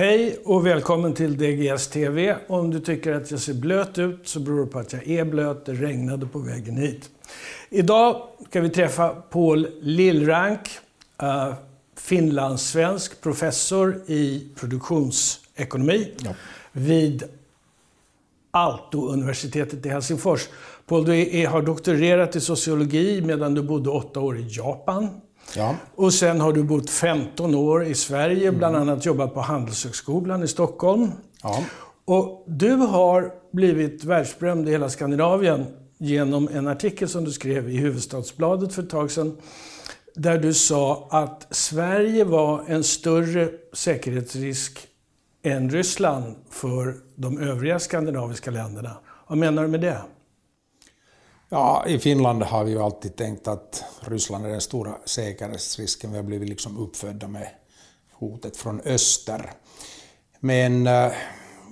Hej och välkommen till DGS TV. Om du tycker att jag ser blöt ut så beror det på att jag är blöt. Det regnade på vägen hit. Idag ska vi träffa Paul Lillrank, uh, finlandssvensk professor i produktionsekonomi ja. vid Aalto-universitetet i Helsingfors. Paul, du är, har doktorerat i sociologi medan du bodde åtta år i Japan. Ja. Och sen har du bott 15 år i Sverige, mm. bland annat jobbat på Handelshögskolan i Stockholm. Ja. Och du har blivit världsberömd i hela Skandinavien genom en artikel som du skrev i Huvudstadsbladet för ett tag sedan. Där du sa att Sverige var en större säkerhetsrisk än Ryssland för de övriga skandinaviska länderna. Vad menar du med det? Ja, i Finland har vi ju alltid tänkt att Ryssland är den stora säkerhetsrisken. Vi har blivit liksom uppfödda med hotet från öster. Men eh,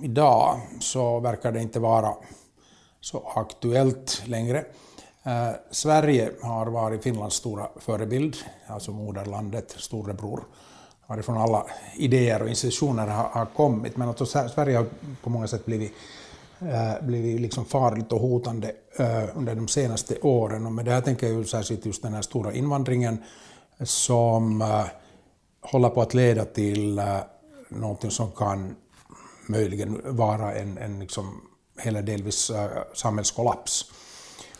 idag så verkar det inte vara så aktuellt längre. Eh, Sverige har varit Finlands stora förebild, alltså moderlandet, storebror, varifrån alla idéer och institutioner har, har kommit. Men alltså Sverige har på många sätt blivit blivit liksom farligt och hotande eh, under de senaste åren. Och med det här tänker jag ju särskilt just den här stora invandringen som eh, håller på att leda till någonting som kan möjligen vara en, en liksom, hela delvis samhällskollaps.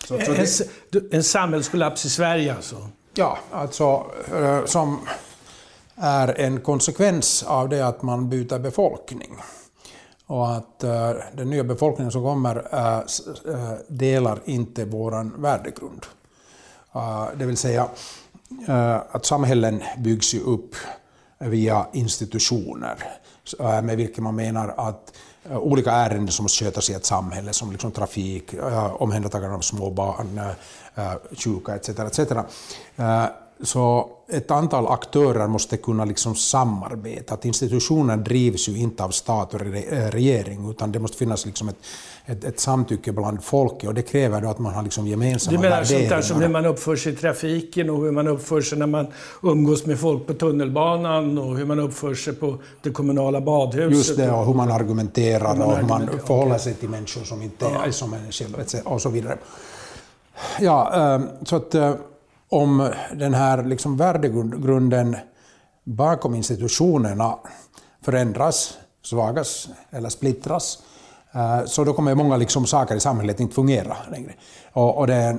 Så, så det, en samhällskollaps i Sverige alltså? Ja, alltså som är en konsekvens av det att man byter befolkning och att uh, den nya befolkningen som kommer uh, uh, delar inte vår värdegrund. det vill säga att samhällen byggs ju upp via institutioner med vilka man menar att olika ärenden som måste skötas i ett samhälle som liksom trafik, omhändertagande av små barn, sjuka etc. etc. Så ett antal aktörer måste kunna liksom samarbeta. Att institutionen drivs ju inte av stat och regering, utan det måste finnas liksom ett, ett, ett samtycke bland folket och det kräver då att man har liksom gemensamma Du menar sånt där som hur man uppför sig i trafiken och hur man uppför sig när man umgås med folk på tunnelbanan och hur man uppför sig på det kommunala badhuset? Just det, och hur man argumenterar hur man och hur man förhåller sig till människor som inte är som en själv och så vidare. Ja, ehm, så att eh, om den här liksom värdegrunden bakom institutionerna förändras, svagas eller splittras, eh, så då kommer många liksom saker i samhället inte fungera längre. Och, och det,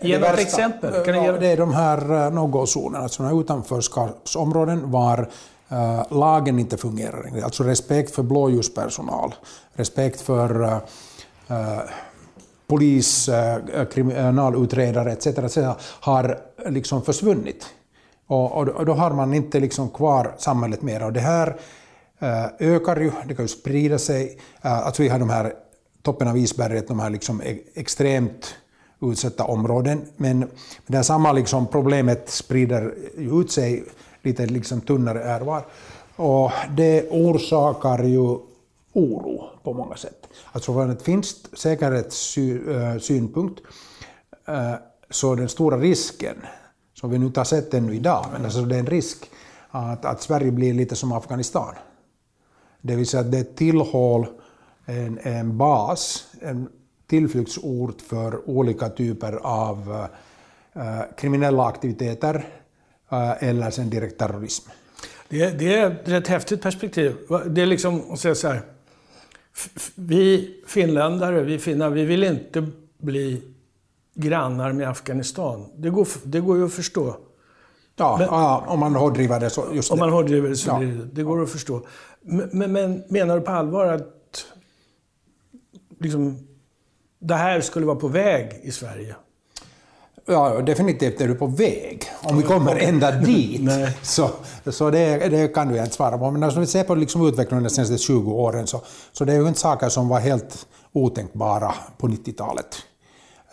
Ge något exempel. Kan ge... Det är de här eh, no-go-zonerna, alltså utanförskapsområden var uh, lagen inte fungerar längre. Alltså respekt för blåljuspersonal, respekt för uh, polis, eh, eh, kriminalutredare eh, etc. etc. har liksom försvunnit. Och, och, då har man inte liksom kvar samhället mer. Och det här ökar ju, det kan ju sprida sig. Att vi har de här toppen av isberget, de här liksom e-, extremt utsatta områden. Men det här samma liksom problemet sprider ut sig lite liksom tunnare här var. Och det orsakar ju oro på många sätt. Alltså från ett finskt säkerhetssynpunkt eh, eh, så den stora risken, som vi nu inte har sett ännu idag, men alltså det är en risk att, att Sverige blir lite som Afghanistan. Det vill säga att det är ett tillhåll, en, en bas, en tillflyktsort för olika typer av äh, kriminella aktiviteter äh, eller sen direkt terrorism. Det, det, är ett rätt häftigt perspektiv. Det är liksom att säga så här, vi finländare, vi finnar, vi vill inte bli grannar med Afghanistan. Det går, det går ju att förstå. Ja, men, ja, om man hårdriver det så. Just om det. man hårdriver det så ja. det. Det går att förstå. Men, men, menar du på allvar att liksom, det här skulle vara på väg i Sverige? Ja, definitivt är du på väg. Om vi kommer ända dit, så, så det, det, kan du inte svara på. Men om vi ser på liksom utvecklingen de senaste 20 åren, så, så det är ju inte saker som var helt otänkbara på 90-talet.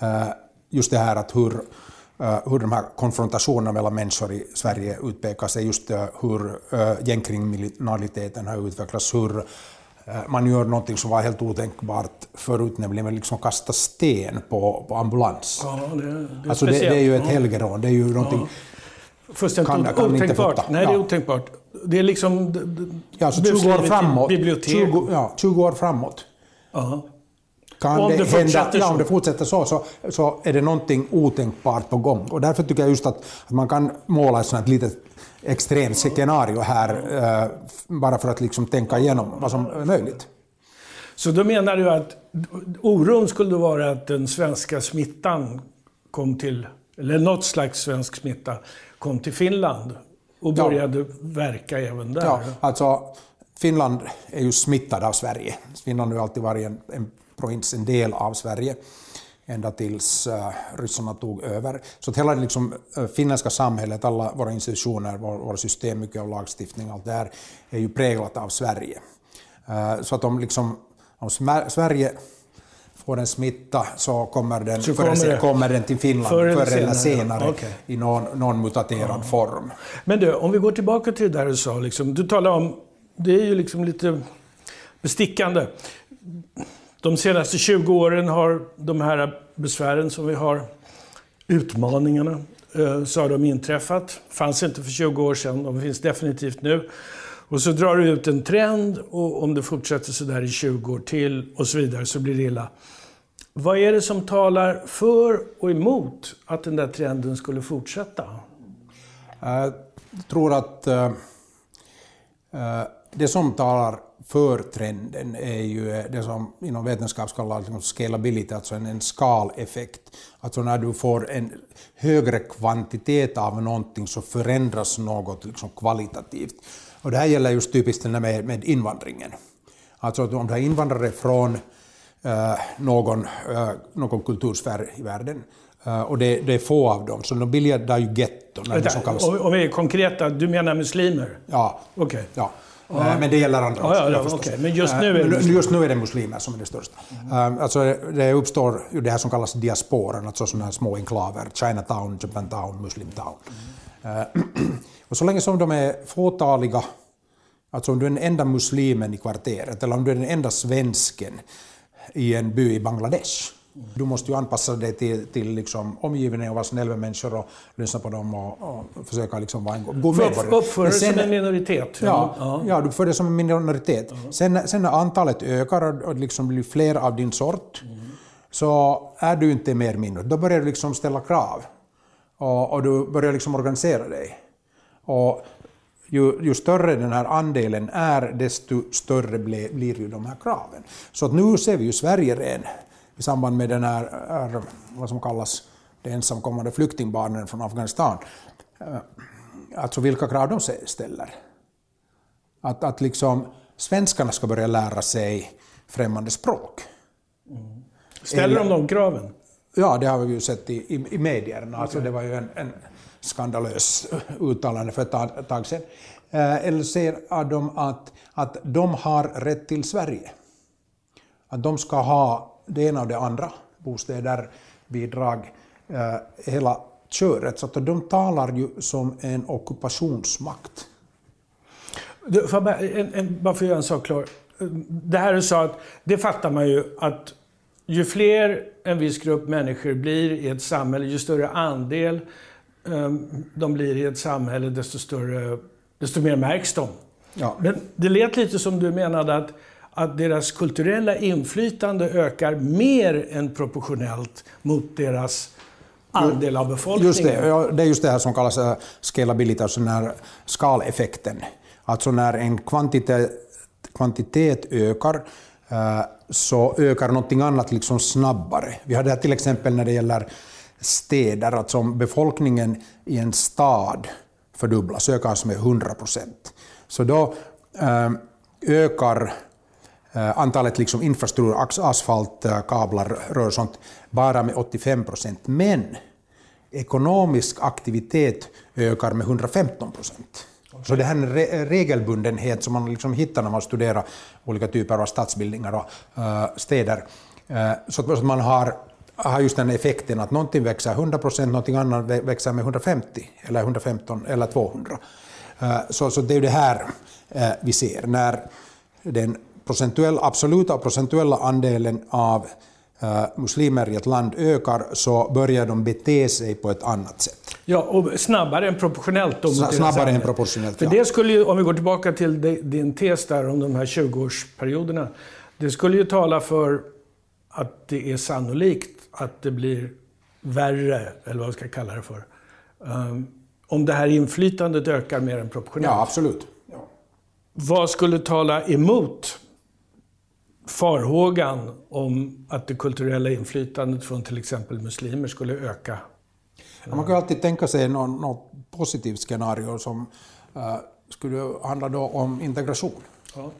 Uh, just det här att hur, uh, hur de här konfrontationerna mellan människor i Sverige utpekar sig, just uh, hur gängkriminaliteten har utvecklats, hur Eh, man gör någonting som var helt otänkbart förut, nämligen liksom kasta sten på, på ambulans. Ja, det, det är alltså det, det, är ju ett helgerån. Det är ju någonting... Fullständigt kan, kan otänkbart. Nej, det är otänkbart. Det är liksom... Ja, så 20 år framåt. Bibliotek. 20, ja, 20 år framåt. Uh -huh. Kan om det, det hända, ja, om det fortsätter så, så, så är det någonting otänkbart på gång. Och därför tycker jag just att, att man kan måla ett sånt litet extremt scenario här, eh, bara för att liksom tänka igenom vad som är möjligt. Så då menar du att oron skulle vara att den svenska smittan kom till, eller något slags svensk smitta kom till Finland och började ja. verka även där? Ja, alltså Finland är ju smittad av Sverige. Finland har ju alltid varit en, en provins, en del av Sverige ända tills uh, ryssarna tog över. Så att hela det liksom, uh, finländska samhället, alla våra institutioner, vår, våra system, mycket av lagstiftning, allt det här är ju präglat av Sverige. Uh, så att om, liksom, om Sverige får en smitta så kommer den, så kommer, det, kommer den till Finland förr eller senare, senare okay. i någon, någon mutaterad ja. form. Men du, om vi går tillbaka till det där du sa, liksom, du talar om, det är ju liksom lite bestickande. De senaste 20 åren har de här besvären som vi har, utmaningarna, eh, så har de inträffat. Fanns inte för 20 år sedan, de finns definitivt nu. Och så drar du ut en trend och om det fortsätter så där i 20 år till och så vidare så blir det illa. Vad är det som talar för och emot att den där trenden skulle fortsätta? Eh, jag tror att eh, det som talar för trenden är ju eh, det som inom vetenskap kallas liksom scalability, alltså en, en skaleffekt. Alltså när du får en högre kvantitet av någonting så förändras något liksom kvalitativt. Och det här gäller just typiskt med, med invandringen. Alltså om du har invandrare från uh, någon, uh, någon kultursfär i världen Uh, och det, det, är få av dem, så de bildar ju getton. Om vi är konkreta, du menar muslimer? Ja. Okay. ja. Ja. Men det gäller andra också. Ja, ja, ja okay. Men just nu är det Just nu är det muslimer som är det största. Mm. Alltså det uppstår ju det här som kallas diasporan, alltså sådana här små enklaver. Chinatown, Japantown, Muslimtown. Mm. Och så länge som de är fåtaliga, alltså om du är den enda muslimen i kvarteret, eller om du är den enda svensken i en by i Bangladesh, du måste ju anpassa dig till, till liksom omgivningen och vara snäll med människor och lyssna på dem och, och försöka liksom vara en god medborgare. Uppföra dig som en minoritet. Ja, ja. ja du uppför dig som en minoritet. Mm. Sen, sen när antalet ökar och, och liksom blir fler av din sort mm. så är du inte mer minoritet. Då börjar du liksom ställa krav och, och du börjar liksom organisera dig. Och ju, ju, större den här andelen är, desto större blir, blir ju de här kraven. Så att nu ser vi ju Sverige redan i samband med den här, vad som kallas de ensamkommande flyktingbarnen från Afghanistan. Eh, alltså vilka krav de ställer. Att, att liksom svenskarna ska börja lära sig främmande språk. Mm. Ställer de de kraven? Ja, det har vi ju sett i, i, i medierna. Alltså det var ju en, en skandalös uttalande för ett tag sedan. Eh, eller ser de att, att de har rätt till Sverige? Att de ska ha det ena och det andra, bostäder, bidrag, eh, hela köret. Så att de talar ju som en ockupationsmakt. Du, för bara, en, en, bara för att göra en sak klar. Det här du sa, att det fattar man ju att ju fler en viss grupp människor blir i ett samhälle, ju större andel um, de blir i ett samhälle, desto, större, desto mer märks de. Ja. Men det lät lite som du menade att att deras kulturella inflytande ökar mer än proportionellt mot deras andel av befolkningen. Just det, ja, det är just det här som kallas uh, scalability, alltså den här skaleffekten. Alltså när en kvantitet, kvantitet ökar uh, så ökar någonting annat liksom snabbare. Vi har det här till exempel när det gäller städer, alltså om befolkningen i en stad fördubblas, ökar med 100 procent. Så då uh, ökar antalet liksom infrastruktur, asfalt, eh, kablar, rör och sånt, bara med 85 procent. Men ekonomisk aktivitet ökar med 115 procent. Okay. Så det här är en regelbundenhet som man liksom hittar när man studerar olika typer av stadsbildningar och uh, städer. Uh, så att man har, har just den effekten att någonting växer 100 procent, någonting annat växer med 150 eller 115 eller 200. Uh, så, så det är det här vi ser. När den procentuell, absoluta och procentuella andelen av uh, muslimer i ett land ökar så börjar de bete sig på ett annat sätt. Ja, och snabbare än proportionellt. Då, snabbare än proportionellt, För ja. det skulle ju, om vi går tillbaka till din tes där om de här 20-årsperioderna. Det skulle ju tala för att det är sannolikt att det blir värre, eller vad vi ska kalla det för. Um, om det här inflytandet ökar mer än proportionellt. Ja, absolut. Ja. Vad skulle tala emot farhågan om att det kulturella inflytandet från till exempel muslimer skulle öka? Ja, man kan alltid tänka sig något, något positivt scenario som uh, skulle handla då om integration. Ja.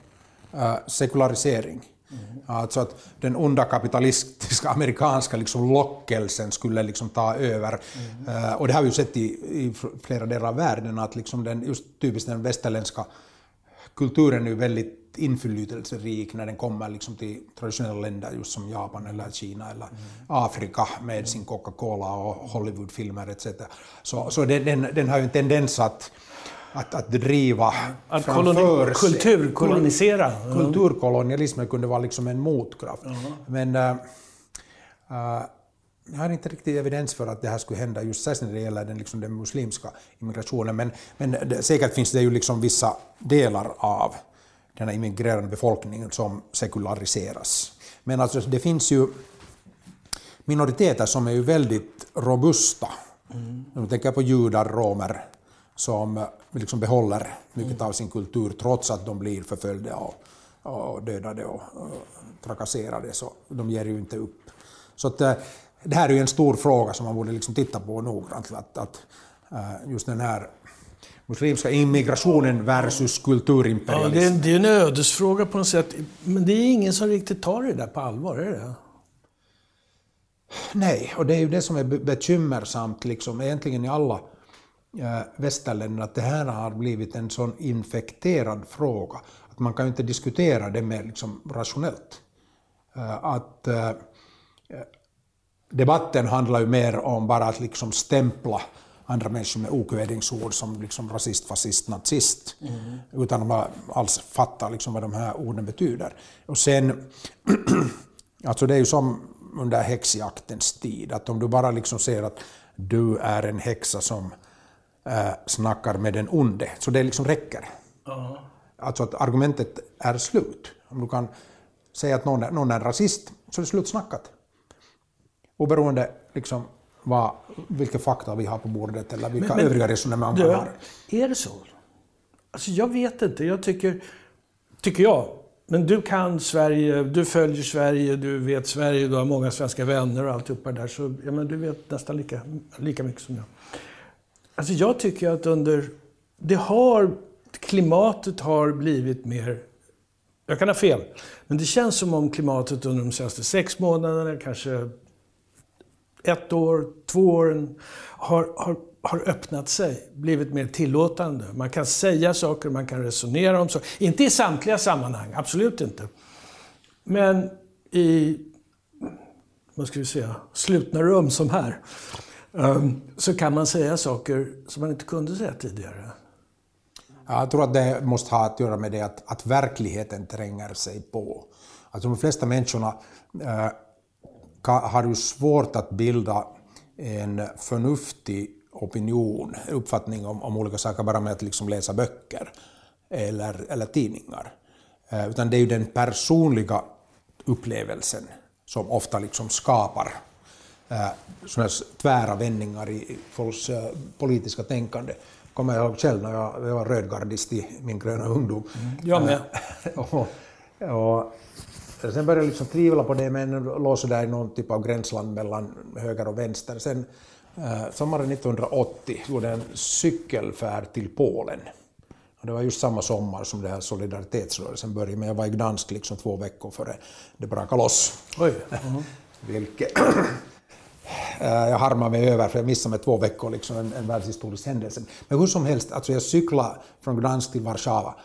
Uh, sekularisering. Mm. Alltså att den onda kapitalistiska amerikanska liksom lockelsen skulle liksom ta över. Mm. Uh, och det har vi ju sett i, i, flera delar av världen, att liksom den, just typiskt den västerländska kulturen är väldigt inflytelserik när den kommer liksom till traditionella länder just som Japan eller Kina eller mm. Afrika med sin Coca-Cola och Hollywoodfilmer etc. Så, så den, den, den har ju en tendens att att, att driva att koloni, kulturkolonisera. Mm. Kulturkolonialismen kunde vara liksom en motkraft. Mm. Men uh, jag har inte riktigt evidens för att det här skulle hända just särskilt när det gäller den, liksom, den muslimska immigrationen. Men, men det, säkert finns det ju liksom vissa delar av den här immigrerande befolkningen som sekulariseras. Men alltså det finns ju minoriteter som är ju väldigt robusta. Mm. Jag tänker på judar, romer, som liksom behåller mycket mm. av sin kultur trots att de blir förföljda och, och dödade och, och trakasserade. Så de ger ju inte upp. Så att, eh, det här är ju en stor fråga som man borde liksom titta på noggrant. Att, att, eh, just den här muslimska immigrationen versus kulturimperialism. Ja, det, är, det är en ödesfråga på något sätt. Men det är ingen som riktigt tar det där på allvar, är det? Nej, och det är ju det som är bekymmersamt liksom, egentligen i alla äh, västerländer, att det här har blivit en sån infekterad fråga. Att man kan ju inte diskutera det med liksom, rationellt. Äh, att äh, debatten handlar ju mer om bara att liksom stämpla andra människor med okvädingsord som liksom rasist, fascist, nazist. Mm. Utan att alls fatta liksom vad de här orden betyder. Och sen, alltså det är ju som under häxjaktens tid, att om du bara liksom ser att du är en häxa som äh, snackar med den onde, så det liksom räcker. Uh. Alltså att argumentet är slut. Om du kan säga att någon är, någon är rasist, så är det slutsnackat. Oberoende liksom vad, vilka fakta vi har på bordet eller vilka men, men, övriga resonemang man har. Är det så? Alltså jag vet inte. Jag tycker, tycker jag, men du kan Sverige, du följer Sverige, du vet Sverige, du har många svenska vänner och alltihopa där. Så ja, men du vet nästan lika, lika mycket som jag. Alltså jag tycker att under... Det har... Klimatet har blivit mer... Jag kan ha fel. Men det känns som om klimatet under de senaste sex månaderna, kanske ett år, två år, har, har, har öppnat sig, blivit mer tillåtande. Man kan säga saker, man kan resonera om saker. Inte i samtliga sammanhang, absolut inte. Men i, vad ska vi säga, slutna rum som här, um, så kan man säga saker som man inte kunde säga tidigare. Jag tror att det måste ha att göra med det att, att verkligheten tränger sig på. Alltså de flesta människorna eh, har ju svårt att bilda en förnuftig opinion, uppfattning om, om olika saker bara med att liksom läsa böcker eller, eller tidningar. Eh, utan det är ju den personliga upplevelsen som ofta liksom skapar eh, sådana tvära vändningar i folks eh, politiska tänkande. kommer jag ihåg själv när jag, jag var rödgardist i min gröna ungdom. Mm, jag med. och, och Sen började jag liksom tvivla på det, men låg sådär i någon typ av gränsland mellan höger och vänster. Sen eh, sommaren 1980 gjorde jag en cykelfärd till Polen. Och det var just samma sommar som det här solidaritetsrörelsen började, men jag var i Gdansk liksom två veckor före det brakade loss. Oj. Uh-huh. Vilket eh, jag harmar mig över, för jag missade med två veckor liksom en, en världshistorisk händelse. Men hur som helst, alltså jag cyklade från Gdansk till Warszawa,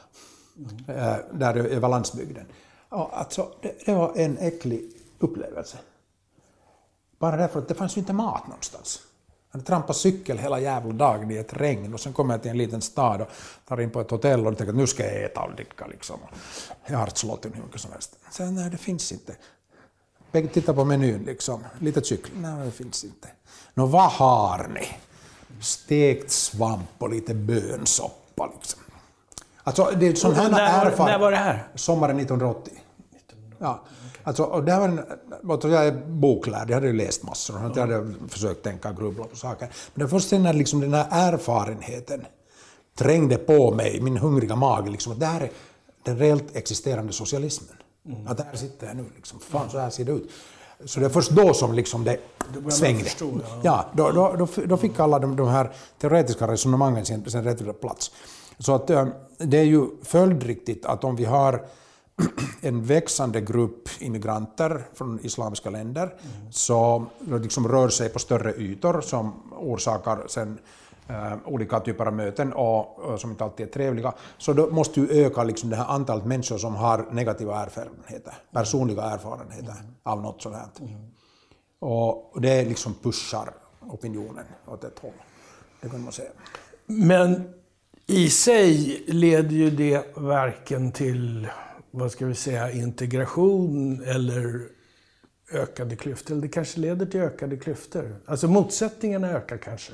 mm. där över landsbygden. Ja, alltså, det, det var en äcklig upplevelse. Bara därför att det fanns ju inte mat någonstans. Jag hade trampat cykel hela jävla dagen i ett regn och sen kommer jag till en liten stad och tar in på ett hotell och tänker att nu ska jag äta och dricka liksom. Jag har slått hur mycket som helst. Sen nej, det finns inte. Bägge tittar på menyn liksom. Lite kyckling. Nej, det finns inte. Nå, vad har ni? stekt svamp och lite bönsoppa. Liksom. Alltså, det är sån här när, när var det här? Sommaren 1980. 1980. Ja. Alltså, och det var en, alltså jag är boklärd, jag hade ju läst massor och jag hade försökt tänka och grubbla på saker. Men det var först när liksom den här erfarenheten trängde på mig, min hungriga mage, liksom, att det här är den reellt existerande socialismen. Mm. Att där sitter jag nu, liksom, fan så här ser det ut. Så det är först då som liksom det svängde. Förstå, ja. ja då, då, då, då, fick alla de, de här teoretiska resonemangen sin, sin rätta plats. Så att, eh, det är ju följdriktigt att om vi har en växande grupp immigranter från islamiska länder mm. som liksom rör sig på större ytor som orsakar sen Uh, olika typer av möten och, och, som inte alltid är trevliga, så då måste ju öka liksom det här antalet människor som har negativa erfarenheter, personliga erfarenheter mm. av något sånt här. Mm. Och det liksom pushar opinionen åt ett håll. Det kan man säga. Men i sig leder ju det varken till, vad ska vi säga, integration eller ökade klyftor. Eller det kanske leder till ökade klyftor. Alltså motsättningarna ökar kanske.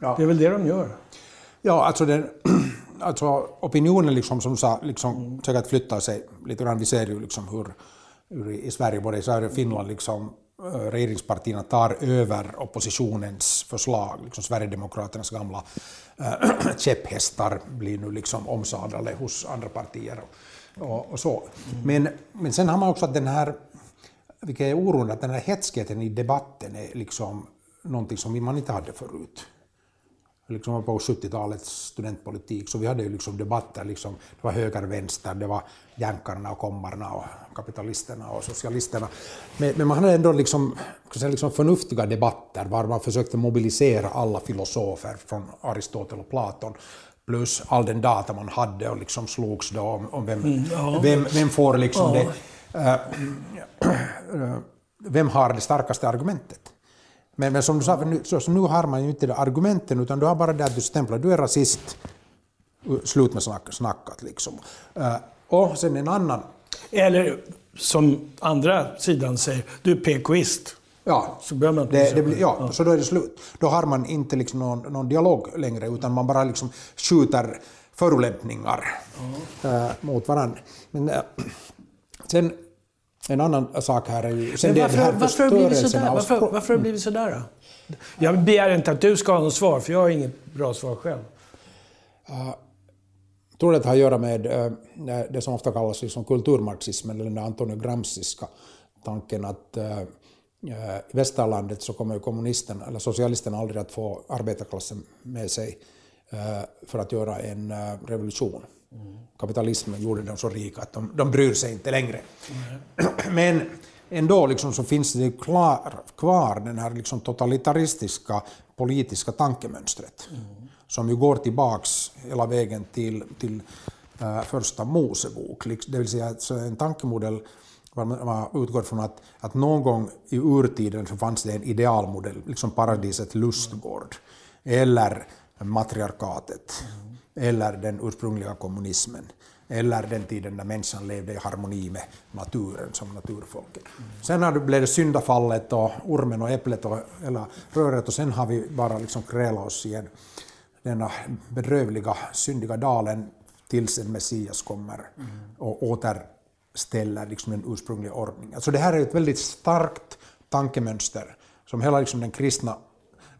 Ja. Det är väl det de gör? Ja, alltså, den, alltså opinionen liksom, som sa, liksom, säkert flyttar sig lite grann. Vi ser ju liksom hur, hur i Sverige, både i Sverige och Finland, liksom, regeringspartierna tar över oppositionens förslag. Liksom Sverigedemokraternas gamla äh, käpphästar blir nu liksom omsadlade hos andra partier. Och, och så. Mm. Men, men sen har man också att den här, vilket är oroande, att den här hetskheten i debatten är liksom någonting som man inte hade förut liksom på 70-talets studentpolitik, så vi hade ju liksom debatter, liksom, det var höger, vänster, det var jänkarna och kommarna och kapitalisterna och socialisterna. Men, men man hade ändå liksom, liksom förnuftiga debatter var man försökte mobilisera alla filosofer från Aristotel och Platon plus all den data man hade och liksom slogs då om, om vem, mm, ja. vem, vem får liksom ja. det... Äh, vem har det starkaste argumentet? Men, men som du sa, nu, så, så nu har man ju inte argumenten, utan du har bara det att du stämplar, du är rasist, slut med snack, snackat liksom. Uh, och sen en annan... Eller som andra sidan säger, du är PKist. Ja, så, man det, det blir, ja, ja, så då är det slut. Då har man inte liksom någon, någon dialog längre, utan man bara liksom skjuter förolämpningar mm. uh, mot varandra. Men, uh, sen en annan sak här är ju... Sen varför, det här varför, har det blivit sådär? Varför, varför har det blivit sådär då? Jag begär inte att du ska ha något svar, för jag har inget bra svar själv. Uh, jag tror att det har att göra med uh, det som ofta kallas liksom kulturmarxismen, eller den Antonio Gramsciska tanken att uh, i västerlandet så kommer kommunisterna, eller socialisterna aldrig att få arbetarklassen med sig för att göra en revolution. Kapitalismen gjorde dem så rika att de, de bryr sig inte längre. Mm. Men ändå liksom så finns det klar, kvar den här liksom totalitaristiska politiska tankemönstret mm. som ju går tillbaks hela vägen till, till äh, första Mosebok. Det vill säga en tankemodell man utgår från att, att någon gång i urtiden så fanns det en idealmodell, liksom paradiset lustgård, eller matriarkatet. Mm eller den ursprungliga kommunismen, eller den tiden när människan levde i harmoni med naturen som naturfolket. Mm. Sen blev det syndafallet och ormen och äpplet och hela röret och sen har vi bara liksom krälat oss i denna bedrövliga, syndiga dalen tills en Messias kommer mm. och återställer liksom den ursprungliga ordningen. Alltså det här är ett väldigt starkt tankemönster som hela liksom den kristna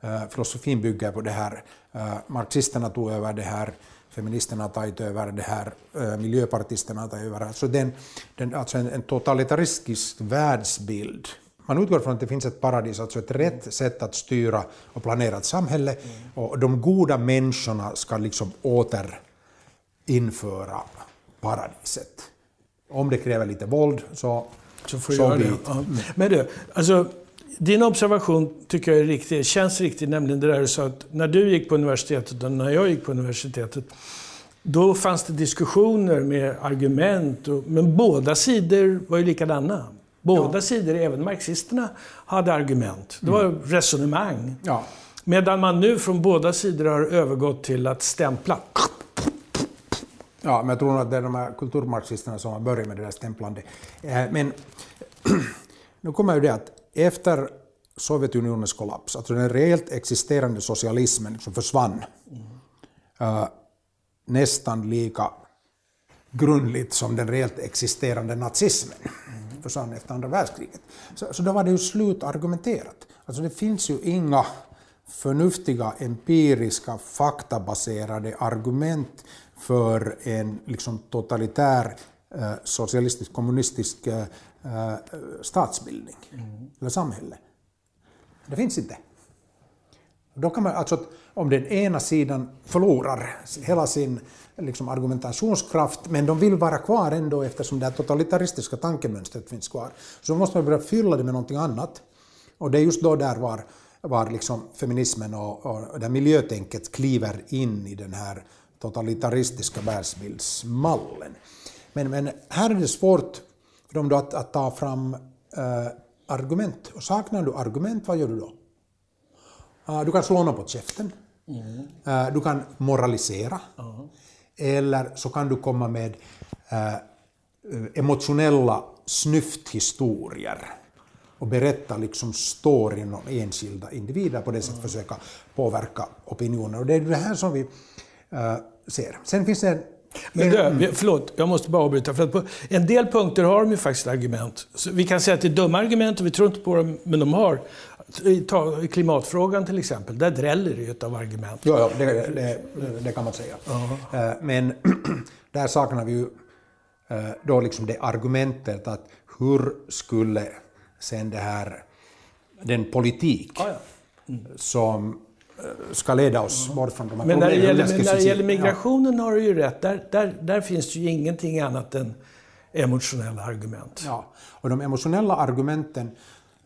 uh, filosofin bygger på det här Uh, marxisterna tog över det här, feministerna har tagit över det här, uh, miljöpartisterna har tagit över alltså, den, den, alltså en, en totalitaristisk världsbild. Man utgår från att det finns ett paradis, alltså ett rätt sätt att styra och planera ett samhälle mm. och de goda människorna ska liksom återinföra paradiset. Om det kräver lite våld så, så får så det. Ja. Men du, alltså din observation tycker jag är riktig, känns riktig, nämligen det där du sa att när du gick på universitetet och när jag gick på universitetet, då fanns det diskussioner med argument, och, men båda sidor var ju likadana. Båda ja. sidor, även marxisterna, hade argument. Det var mm. resonemang. Ja. Medan man nu från båda sidor har övergått till att stämpla. Ja, men jag tror att det är de här kulturmarxisterna som har börjat med det där stämplandet. Eh, men nu kommer ju det att efter Sovjetunionens kollaps, alltså den reellt existerande socialismen som försvann mm. uh, nästan lika grundligt som den reellt existerande nazismen mm. försvann efter andra världskriget. Så, så då var det ju slutargumenterat. Alltså det finns ju inga förnuftiga, empiriska, faktabaserade argument för en liksom, totalitär eh, socialistisk, kommunistisk eh, eh, statsbildning mm. eller samhälle. Det finns inte. Då kan man, alltså, om den ena sidan förlorar hela sin liksom, argumentationskraft, men de vill vara kvar ändå eftersom det totalitaristiska tankemönstret finns kvar, så måste man börja fylla det med någonting annat. Och det är just då där var, var liksom feminismen och, och det miljötänket kliver in i den här totalitaristiska världsbildsmallen. Men, men här är det svårt för dem att, att ta fram äh, argument. Och saknar du argument, vad gör du då? Uh, du kan slå någon på käften. Mm. Uh, du kan moralisera. Uh. Eller så kan du komma med emotionella snyfthistorier och berätta liksom storyn om enskilda individer på det sättet försöka påverka opinionen. Och det är det här som vi ser. Sen finns det men du, förlåt, jag måste bara avbryta. För att på en del punkter har de ju faktiskt argument. Så vi kan säga att det är dumma argument och vi tror inte på dem, men de har. Ta klimatfrågan till exempel, där dräller det ju av argument. Ja, ja det, det, det kan man säga. Uh eh, -huh. Men där saknar vi ju eh, då liksom det argumentet att hur skulle sen det här, den politik mm. som ska leda oss bort från de här men när det gäller, men när det gäller migrationen ja. har du ju rätt. Där, där, där finns ju ingenting annat än emotionella argument. Ja, och de emotionella argumenten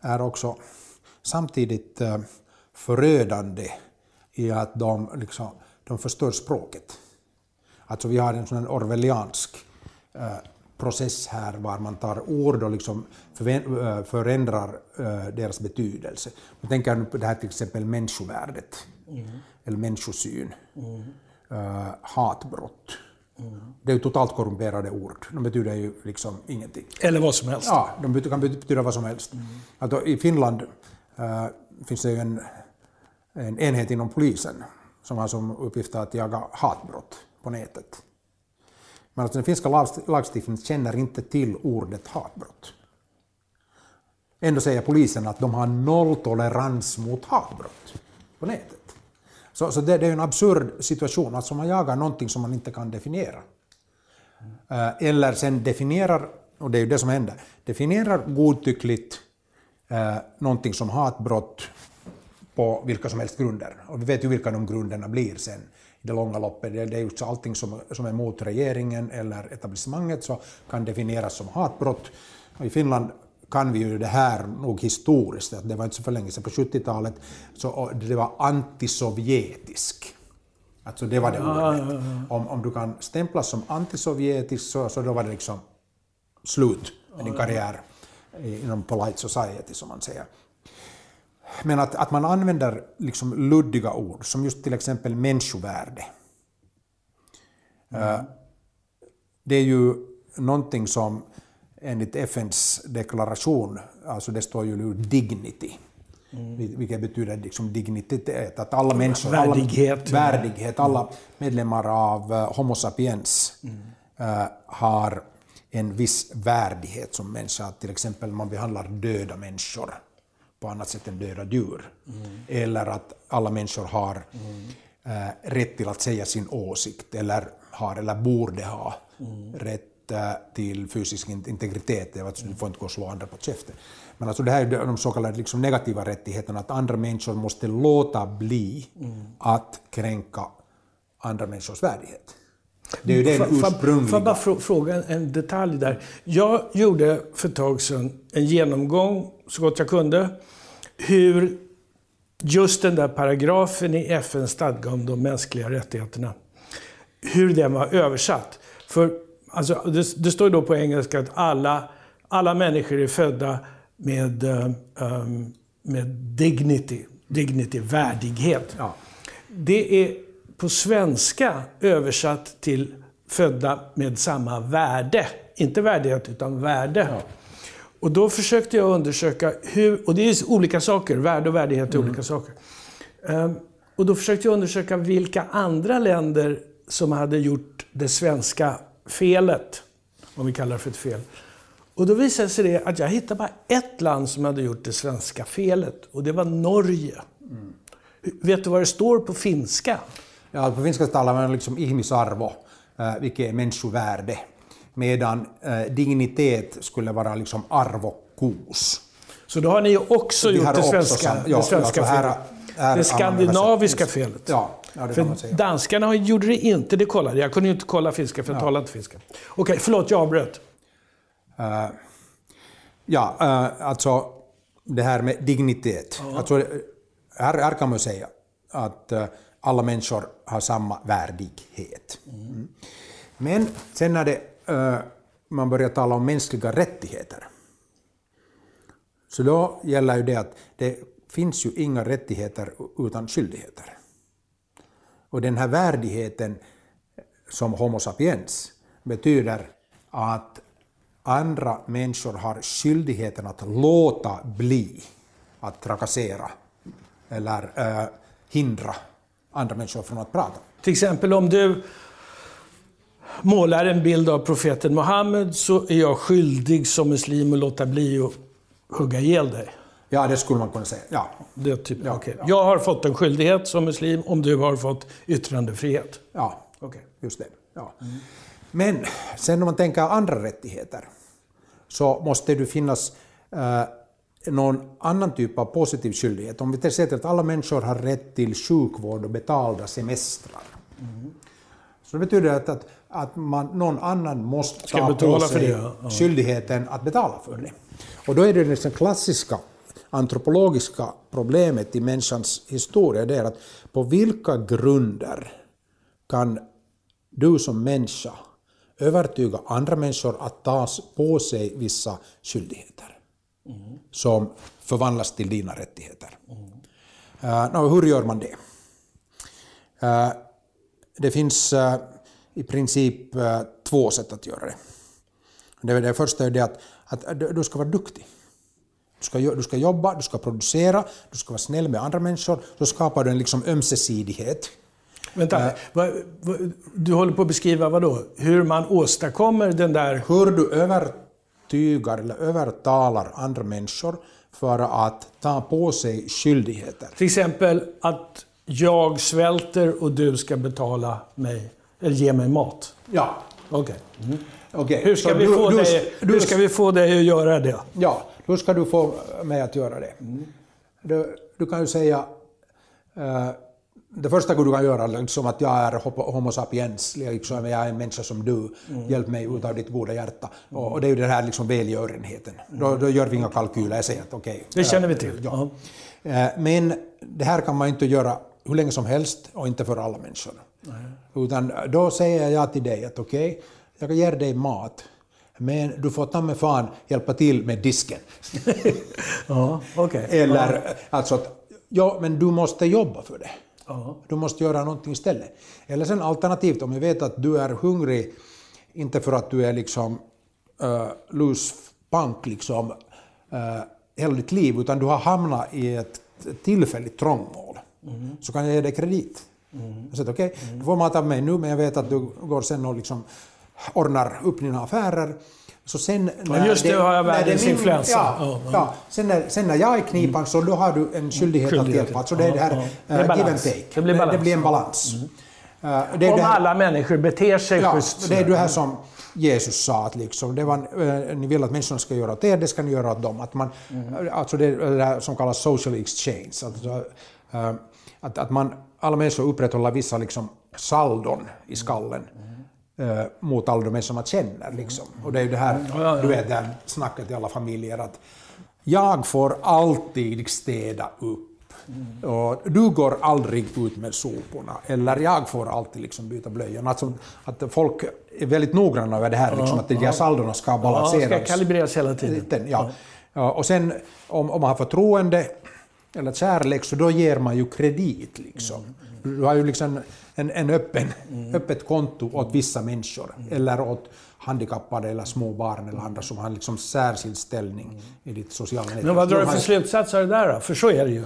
är också samtidigt eh, förödande i att de, liksom, de förstör språket. Alltså vi har en sån orwelliansk eh, process här var man tar ord och liksom eh, förändrar eh, deras betydelse. Jag tänker på det här till exempel människovärdet, mm. eller människosyn, mm. uh, hatbrott. Mm. Det är ju totalt korrumperade ord. De betyder ju liksom ingenting. Eller vad som helst. Ja, de kan betyda vad som helst. Mm. Alltså, I Finland uh, finns det ju en, en enhet inom polisen som har som uppgift att jaga hatbrott på nätet. Men alltså den finska lagstiftningen känner inte till ordet hatbrott. Ändå säger polisen att de har nolltolerans mot hatbrott på nätet. Så, så det, det, är en absurd situation, alltså man jagar någonting som man inte kan definiera. Eh, eller sen definierar, och det är ju det som händer, definierar godtyckligt eh, någonting som hatbrott på vilka som helst grunder. Och vi vet ju vilka de grunderna blir sen det långa loppet. Det, är just allting som, som är mot regeringen eller etablissemanget så kan definieras som hatbrott. Och I Finland kan vi ju det här nog historiskt, att det var inte så för länge sedan, på 70-talet, så det var antisovjetisk. Alltså det var det ordet. Om, om du kan stämplas som antisovjetisk så, så då var det liksom slut med din karriär inom polite society som man säger. Men att, att man använder liksom luddiga ord, som just till exempel människovärde. Mm. Det är ju någonting som enligt FNs deklaration, alltså det står ju nu dignity, mm. vilket betyder liksom dignitet, att alla människor, värdighet, alla, värdighet, alla medlemmar av eh, Homo sapiens mm. uh, har en viss värdighet som människa, till exempel man behandlar döda människor på annat sätt än döda djur. Mm. Eller att alla människor har mm. äh, rätt till att säga sin åsikt, eller har eller borde ha mm. rätt äh, till fysisk integritet, alltså du får inte gå och slå andra på käften. Men alltså det här är de så kallade liksom negativa rättigheterna, att andra människor måste låta bli mm. att kränka andra människors värdighet. Det är ju den ursprungliga... Får jag bara fråga en detalj där? Jag gjorde för ett tag sedan en genomgång, så gott jag kunde, hur just den där paragrafen i FNs stadga om de mänskliga rättigheterna, hur den var översatt. För alltså, det, det står då på engelska att alla, alla människor är födda med, um, med dignity, dignity, värdighet. Ja. Det är på svenska översatt till födda med samma värde. Inte värdighet, utan värde. Ja. Och då försökte jag undersöka hur, och det är olika saker, värde och värdighet är mm. olika saker. Um, och då försökte jag undersöka vilka andra länder som hade gjort det svenska felet, om vi kallar det för ett fel. Och då visade sig det att jag hittade bara ett land som hade gjort det svenska felet och det var Norge. Mm. Vet du vad det står på finska? Ja, på finska talar man liksom ihmisarvo, eh, vilket är människovärde. Medan eh, dignitet skulle vara liksom arvokos. Så då har ni också gjort det svenska, också, ja, det svenska ja, felet? Här, det skandinaviska felet. Ja, ja för. Danskarna gjorde det inte, det kollade jag. kunde ju inte kolla finska för jag ja. talade inte finska. Okej, okay, förlåt, jag avbröt. Uh, ja, uh, alltså det här med dignitet. Ja. Alltså, här, här kan man säga att uh, alla människor har samma värdighet. Mm. Men sen när det, Eh, man börjar tala om mänskliga rättigheter, så då gäller ju det att det finns ju inga rättigheter utan skyldigheter. Och den här värdigheten som Homo sapiens betyder att andra människor har skyldigheten att låta bli att trakassera eller eh, hindra andra människor från att prata. Till exempel om du målar en bild av profeten Muhammed så är jag skyldig som muslim att låta bli att hugga ihjäl dig. Ja, det skulle man kunna säga. Ja. Det typ, ja, okay. ja. Jag har fått en skyldighet som muslim om du har fått yttrandefrihet. Ja, okay. just det. Ja. Mm. Men sen om man tänker andra rättigheter så måste det finnas eh, någon annan typ av positiv skyldighet. Om vi säger att alla människor har rätt till sjukvård och betalda semestrar. Mm. Så det betyder att, att, att man, någon annan måste ta på sig det, ja. skyldigheten att betala för det. Och då är det den klassiska antropologiska problemet i människans historia, det är att på vilka grunder kan du som människa övertyga andra människor att ta på sig vissa skyldigheter mm. som förvandlas till dina rättigheter. Mm. Uh, hur gör man det? Uh, det finns uh, i princip uh, två sätt att göra det. Det, det första är det att, att du ska vara duktig. Du ska, du ska jobba, du ska producera, du ska vara snäll med andra människor. Då skapar du en liksom ömsesidighet. Vänta, uh, du håller på att beskriva vad då? Hur man åstadkommer den där... Hur du övertygar eller övertalar andra människor för att ta på sig skyldigheter. Till exempel att jag svälter och du ska betala mig, eller ge mig mat. Ja. Okej. Okay. Mm. okay. Hur, ska vi du, du, dig, du, hur ska vi få dig att göra det? Ja, hur ska du få mig att göra det? Mm. Du, du, kan ju säga... Uh, det första du kan göra är liksom att jag är Homo sapiens, liksom, jag är en människa som du, mm. hjälp mig ut av ditt goda hjärta. Mm. Och, det är ju den här liksom välgörenheten. Mm. Då, då, gör vi inga kalkyler, jag säger att okej. Okay, det känner vi till. Ja. Uh, men det här kan man inte göra hur länge som helst och inte för alla människor. Utan då säger jag till dig att okej, okay, jag kan ge dig mat, men du får ta med fan hjälpa till med disken. ja, okay. Eller ja. alltså att, ja men du måste jobba för det. Ja. Du måste göra någonting istället. Eller sen alternativt, om jag vet att du är hungrig, inte för att du är liksom uh, loose punk liksom uh, hela ditt liv, utan du har hamnat i ett tillfälligt trångmål, mm. så kan jag ge dig kredit. Mm. Jag säger okej, okay, mm. du får mata mig nu, men jag vet att du går sen och liksom ordnar upp dina affärer. Så sen när just det, det har jag världens influensa. Ja, ja, ja. Sen, när, sen när jag är knipan mm. så då har du en skyldighet, skyldighet. att hjälpa. Så det är det här ja, uh, give and take. Det blir, balans. Det, blir en balans. Mm. Uh, det Om det här, alla människor beter sig ja, schysst. Det är det här som Jesus sa att liksom, det var, uh, ni vill att människorna ska göra åt er, det ska ni göra åt dem. Att man, mm. Alltså det, det som kallas social exchange. Alltså, att, att man, alla människor upprätthåller vissa liksom, saldon i skallen. Mm eh, mot alla de människor man känner. Liksom. Och det är ju det här, du vet, det här snacket i alla familjer att jag får alltid städa upp. Mm. Och du går aldrig ut med soporna, eller jag får alltid liksom byta blöjorna. Alltså, att folk är väldigt noggranna över det här, liksom, att de här saldona ska balanseras. Ja, ska kalibreras hela tiden. Ja. ja. Och sen om, om man har förtroende eller kärlek, så då ger man ju kredit. Liksom. Mm. Du har ju liksom en, en öppen, mm. öppet konto åt vissa människor, mm. eller åt handikappade eller små barn eller andra som har liksom särskild ställning mm. i ditt sociala nätverk. Men vad drar du för slutsatser där då? För så är det ju.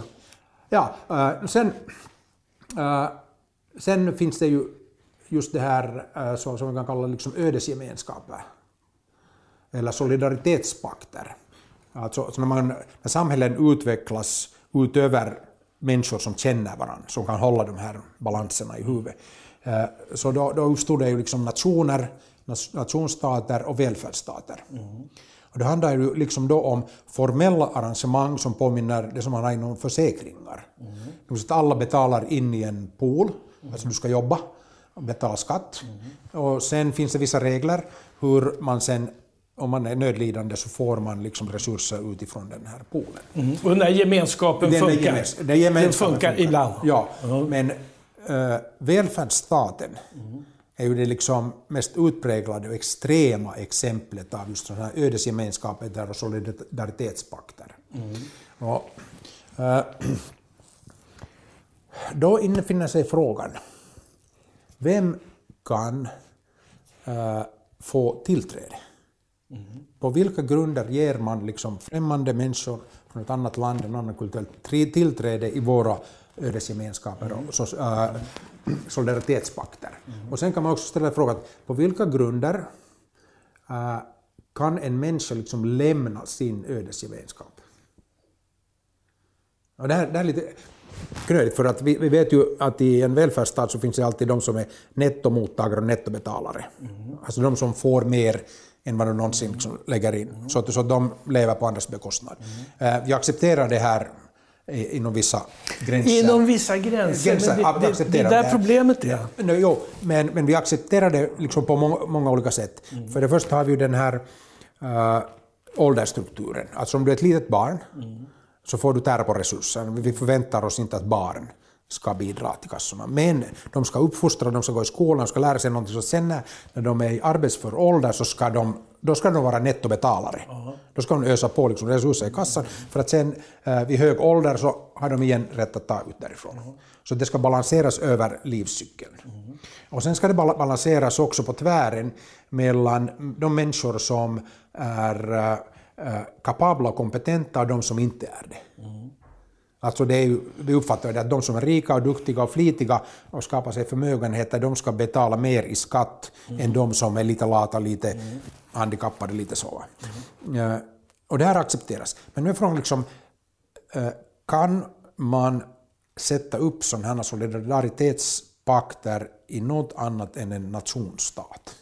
Ja, uh, sen, uh, sen finns det ju just det här uh, som, som vi kan kalla liksom ödesgemenskaper eller solidaritetspakter. Alltså när, man, när samhällen utvecklas utöver människor som känner varandra, som kan hålla de här balanserna i huvudet. Eh, så då, då uppstod det ju liksom nationer, nationsstater och välfärdsstater. Mm. Och det handlar ju liksom då om formella arrangemang som påminner det som man har inom försäkringar. Mm. alla betalar in i en pool, mm. alltså du ska jobba och betala skatt. Mm. Och sen finns det vissa regler hur man sen om man är nödlidande så får man liksom resurser utifrån den här poolen. Mm. Och den här gemenskapen den funkar? Gemens den, den funkar ibland? Ja, mm. men äh, välfärdsstaten mm är ju det liksom mest utpräglade och extrema exemplet av just sådana här ödesgemenskaper och solidaritetspakter. Och, äh, då infinner sig frågan, vem kan äh, få tillträde? Mm. På vilka grunder ger man liksom främmande människor från ett annat land, en annan kultur, tillträde i våra ödesgemenskaper och så, äh, solidaritetspakter. Mm. Och sen kan man också ställa frågan, på vilka grunder äh, kan en människa liksom lämna sin ödesgemenskap? Och det, här, det här är lite knöligt, för att vi, vi, vet ju att i en välfärdsstat så finns det alltid de som är nettomottagare och nettobetalare. Mm. Alltså de som får mer än vad de någonsin liksom lägger in. Mm. Så, att, så att de lever på andras bekostnad. Mm. vi accepterar det här inom vissa gränser. Inom vissa gränser, gränser men det, det, det är där problemet är. Ja, jo, men, men vi accepterar det liksom på många, många olika sätt. Mm. För det första har vi ju den här uh, åldersstrukturen. Alltså om du är ett litet barn mm. så får du tära på resurser. Vi förväntar oss inte att barn ska bidra till kassorna. Men de ska uppfostra, de ska gå i skolan, de ska lära sig någonting. Så sen när de är i arbetsför ålder så ska de, då ska de vara nettobetalare. Uh-huh. Då ska de ösa på liksom resurser i kassan för att sen eh, vid hög ålder så har de igen rätt att ta ut därifrån. Uh-huh. Så det ska balanseras över livscykeln. Uh-huh. Och sen ska det balanseras också på tvären mellan de människor som är äh, kapabla och kompetenta och de som inte är det. Alltså det är ju, vi uppfattar det att de som är rika och duktiga och flitiga och skapar sig förmögenheter, de ska betala mer i skatt mm. än de som är lite lata, lite mm. handikappade, lite så. Mm. Uh, och det här accepteras. Men nu är frågan liksom, uh, kan man sätta upp sådana här solidaritetspakter i något annat än en nationsstat?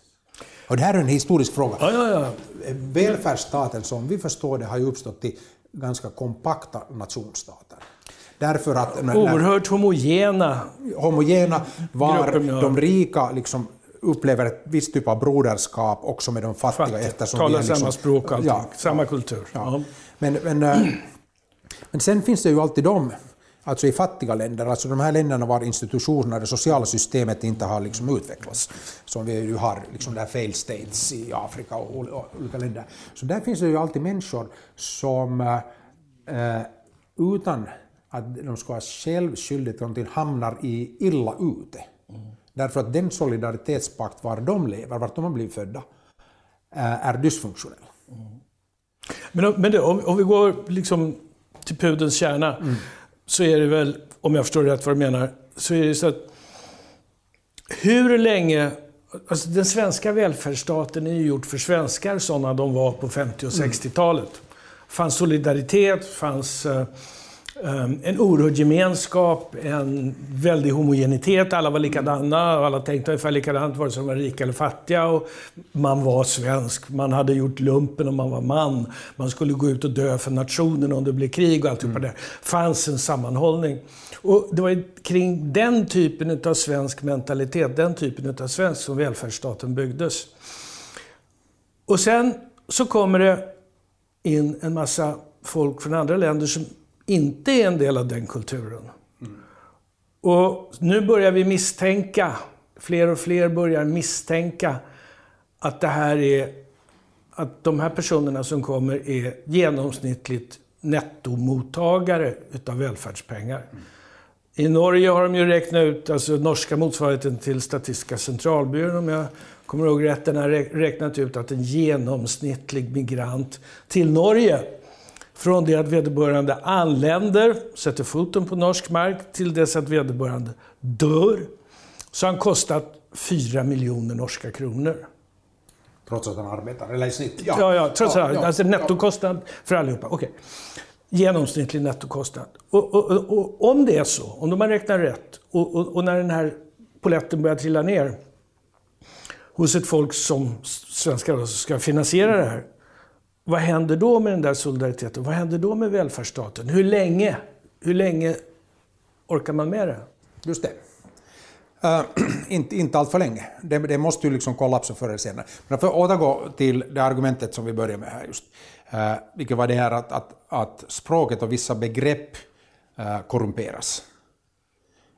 Och det här är en historisk fråga. Ja, ja, ja. Välfärdsstaten som vi förstår det har ju uppstått i ganska kompakta nationsstater. Därför att... Oerhört homogena. Homogena, var grupper, ja. de rika liksom upplever ett visst typ av broderskap också med de fattiga. Fattig. Eftersom Talar liksom, samma språk, allting. Ja, samma kultur. Ja. Men, men, äh, men sen finns det ju alltid de alltså i fattiga länder, alltså de här länderna var institutionerna, det sociala systemet inte har liksom utvecklats, som vi ju har, liksom där fail states i Afrika och, olika länder. Så där finns det ju alltid människor som eh, utan att de ska vara själv skyldiga till någonting hamnar i illa ute. Mm. Därför att den solidaritetspakt var de lever, vart de har blivit födda, eh, är dysfunktionell. Mm. Men, men det, om, om, vi går liksom till pudelns kärna. Mm så är det väl, om jag förstår rätt vad du menar, så är det så att hur länge Alltså den svenska välfärdsstaten är ju gjord för svenskar sådana de var på 50 och 60-talet. Mm. fanns solidaritet, fanns um, en oerhörd gemenskap, en väldig homogenitet. Alla var likadana och alla tänkte ungefär likadant vare sig de var rika eller fattiga. Och man var svensk, man hade gjort lumpen och man var man. Man skulle gå ut och dö för nationen om det blev krig och allt mm. det fanns en sammanhållning. Och det var kring den typen av svensk mentalitet, den typen av svensk som välfärdsstaten byggdes. Och sen så kommer det in en massa folk från andra länder som inte är en del av den kulturen. Mm. Och nu börjar vi misstänka, fler och fler börjar misstänka att det här är att de här personerna som kommer är genomsnittligt nettomottagare utav välfärdspengar. Mm. I Norge har de ju räknat ut, alltså norska motsvarigheten till Statistiska centralbyrån om jag kommer ihåg rätt, den har räknat ut att en genomsnittlig migrant till Norge från det att vederbörande anländer, sätter foten på norsk mark, till dess att vederbörande dör, så har han kostat 4 miljoner norska kronor. Trots att han arbetar, eller i snitt? Ja, ja, ja trots att ja, alltså nettokostnad för allihopa. Okay. Genomsnittlig nettokostnad. Och, och, och, och, om det är så, om de har räknat rätt, och, när den här poletten börjar trilla ner hos ett folk som svenskar ska finansiera det här, vad händer då med den där solidariteten? Vad händer då med välfärdsstaten? Hur länge, hur länge orkar man med det? Just det. Uh, inte, inte allt för länge. Det, det, måste ju liksom kollapsa förr eller senare. Men för att återgå till det argumentet som vi började med här just. Uh, vilket var det här att, att, att språket och vissa begrepp uh, korrumperas.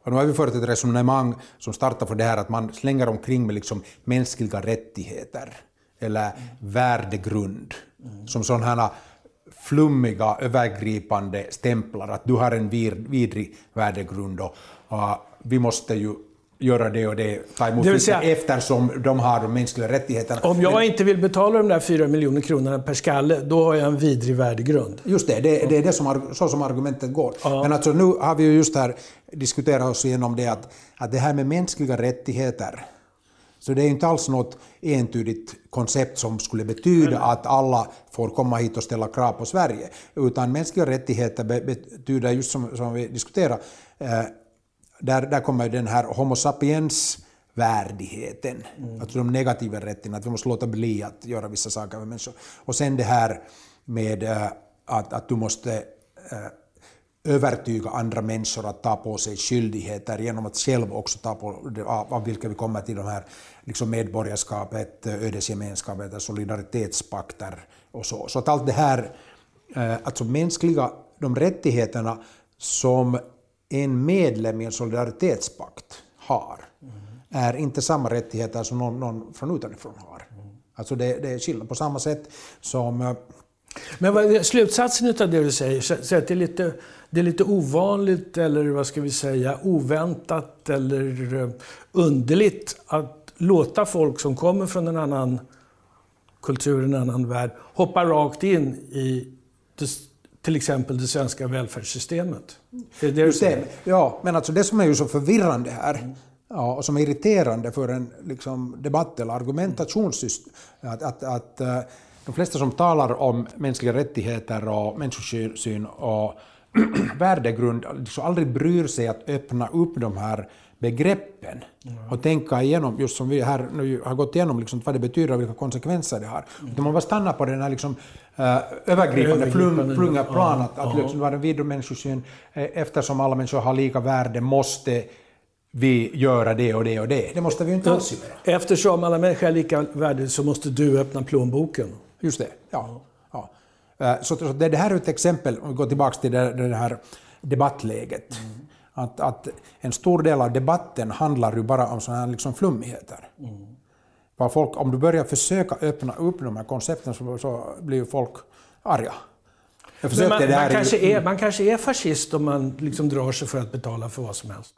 Och nu har vi fört ett resonemang som startar för det här att man slänger omkring med liksom mänskliga rättigheter eller mm. värdegrund mm. som sådana flummiga övergripande stämplar att du har en vidrig värdegrund och, vi måste ju göra det och det, ta emot det säga, eftersom de har de mänskliga rättigheterna. Om jag inte vill betala de där 4 miljoner kronorna per skalle, då har jag en vidrig värdegrund. Just det, det, det är det som, så som argumentet går. Ja. Men alltså nu har vi ju just här diskuterat oss igenom det att, att det här med mänskliga rättigheter, så det är inte alls något entydigt koncept som skulle betyda att alla får komma hit och ställa krav på Sverige. Utan mänskliga rättigheter betyder just som, som vi diskuterar, eh, där, där kommer den här Homo sapiens värdigheten, mm. alltså de negativa rättigheterna, att vi måste låta bli att göra vissa saker med människor. Och sen det här med äh, att, att du måste äh, övertyga andra människor att ta på sig skyldigheter genom att själv också ta på, av, av vilka vi kommer till de här liksom medborgarskapet, ödesgemenskapet, solidaritetspakter och så. Så att allt det här, eh, alltså mänskliga, de rättigheterna som en medlem i en solidaritetspakt har mm. är inte samma rättigheter som någon, någon från utanifrån har. Mm. Alltså det, det är skillnad på samma sätt som... Eh, Eh, Men vad, slutsatsen av det du säger, så att det är, lite, det är lite ovanligt eller vad ska vi säga, oväntat eller eh, underligt att låta folk som kommer från en annan kultur, en annan värld, hoppa rakt in i det till exempel det svenska välfärdssystemet. Det det System. Ja, men alltså det som är ju så förvirrande här ja, och som är irriterande för en liksom, debatt eller argumentationssystem, att, att, att uh, de flesta som talar om mänskliga rättigheter och människosyn och värdegrund liksom aldrig bryr sig att öppna upp de här begreppen mm. och tänka igenom, just som vi här nu har gått igenom, liksom, vad det betyder och vilka konsekvenser det har. Mm. Man bara stanna på den här liksom, uh, övergripande flung, flunga plan, att, att liksom, vara en vidare människosyn, eh, eftersom alla människor har lika värde måste vi göra det och det och det. Det måste vi ju inte alls göra. Eftersom alla människor är lika värde så måste du öppna plånboken. Just det, ja. ja. Uh, så, det, här är ett exempel, om vi går tillbaka till det, det här debattläget. Mm. Att, att en stor del av debatten handlar ju bara om sådana här liksom flummigheter. Mm. folk, om du börjar försöka öppna upp de här koncepten så, så blir ju folk arga. Man, man, kanske är, man kanske är fascist om man liksom drar sig för att betala för vad som helst.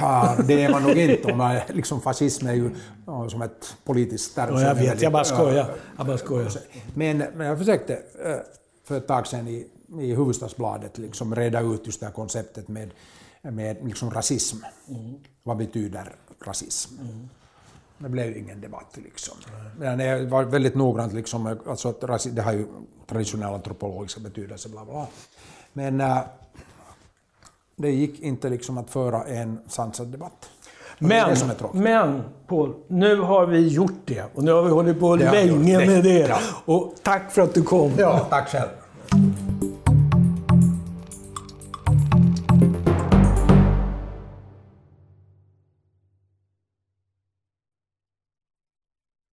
Ja, det är man nog inte. Man, liksom, fascism är ju ja, som ett politiskt term. Ja, jag vet, jag bara skojar. Jag bara skojar. Men, men jag försökte eh, för ett tag sedan i i Hufvudstadsbladet liksom reda ut just det här konceptet med, med liksom rasism. Mm. Vad betyder rasism? Mm. Det blev ingen debatt. Liksom. Men det var väldigt noggrant, liksom, alltså att det har ju traditionell antropologiska betydelse, bla bla. Men äh, det gick inte liksom att föra en sansad debatt. Men, men Paul, nu har vi gjort det och nu har vi hållit på länge med det. Ja. Och tack för att du kom. Ja, tack själv.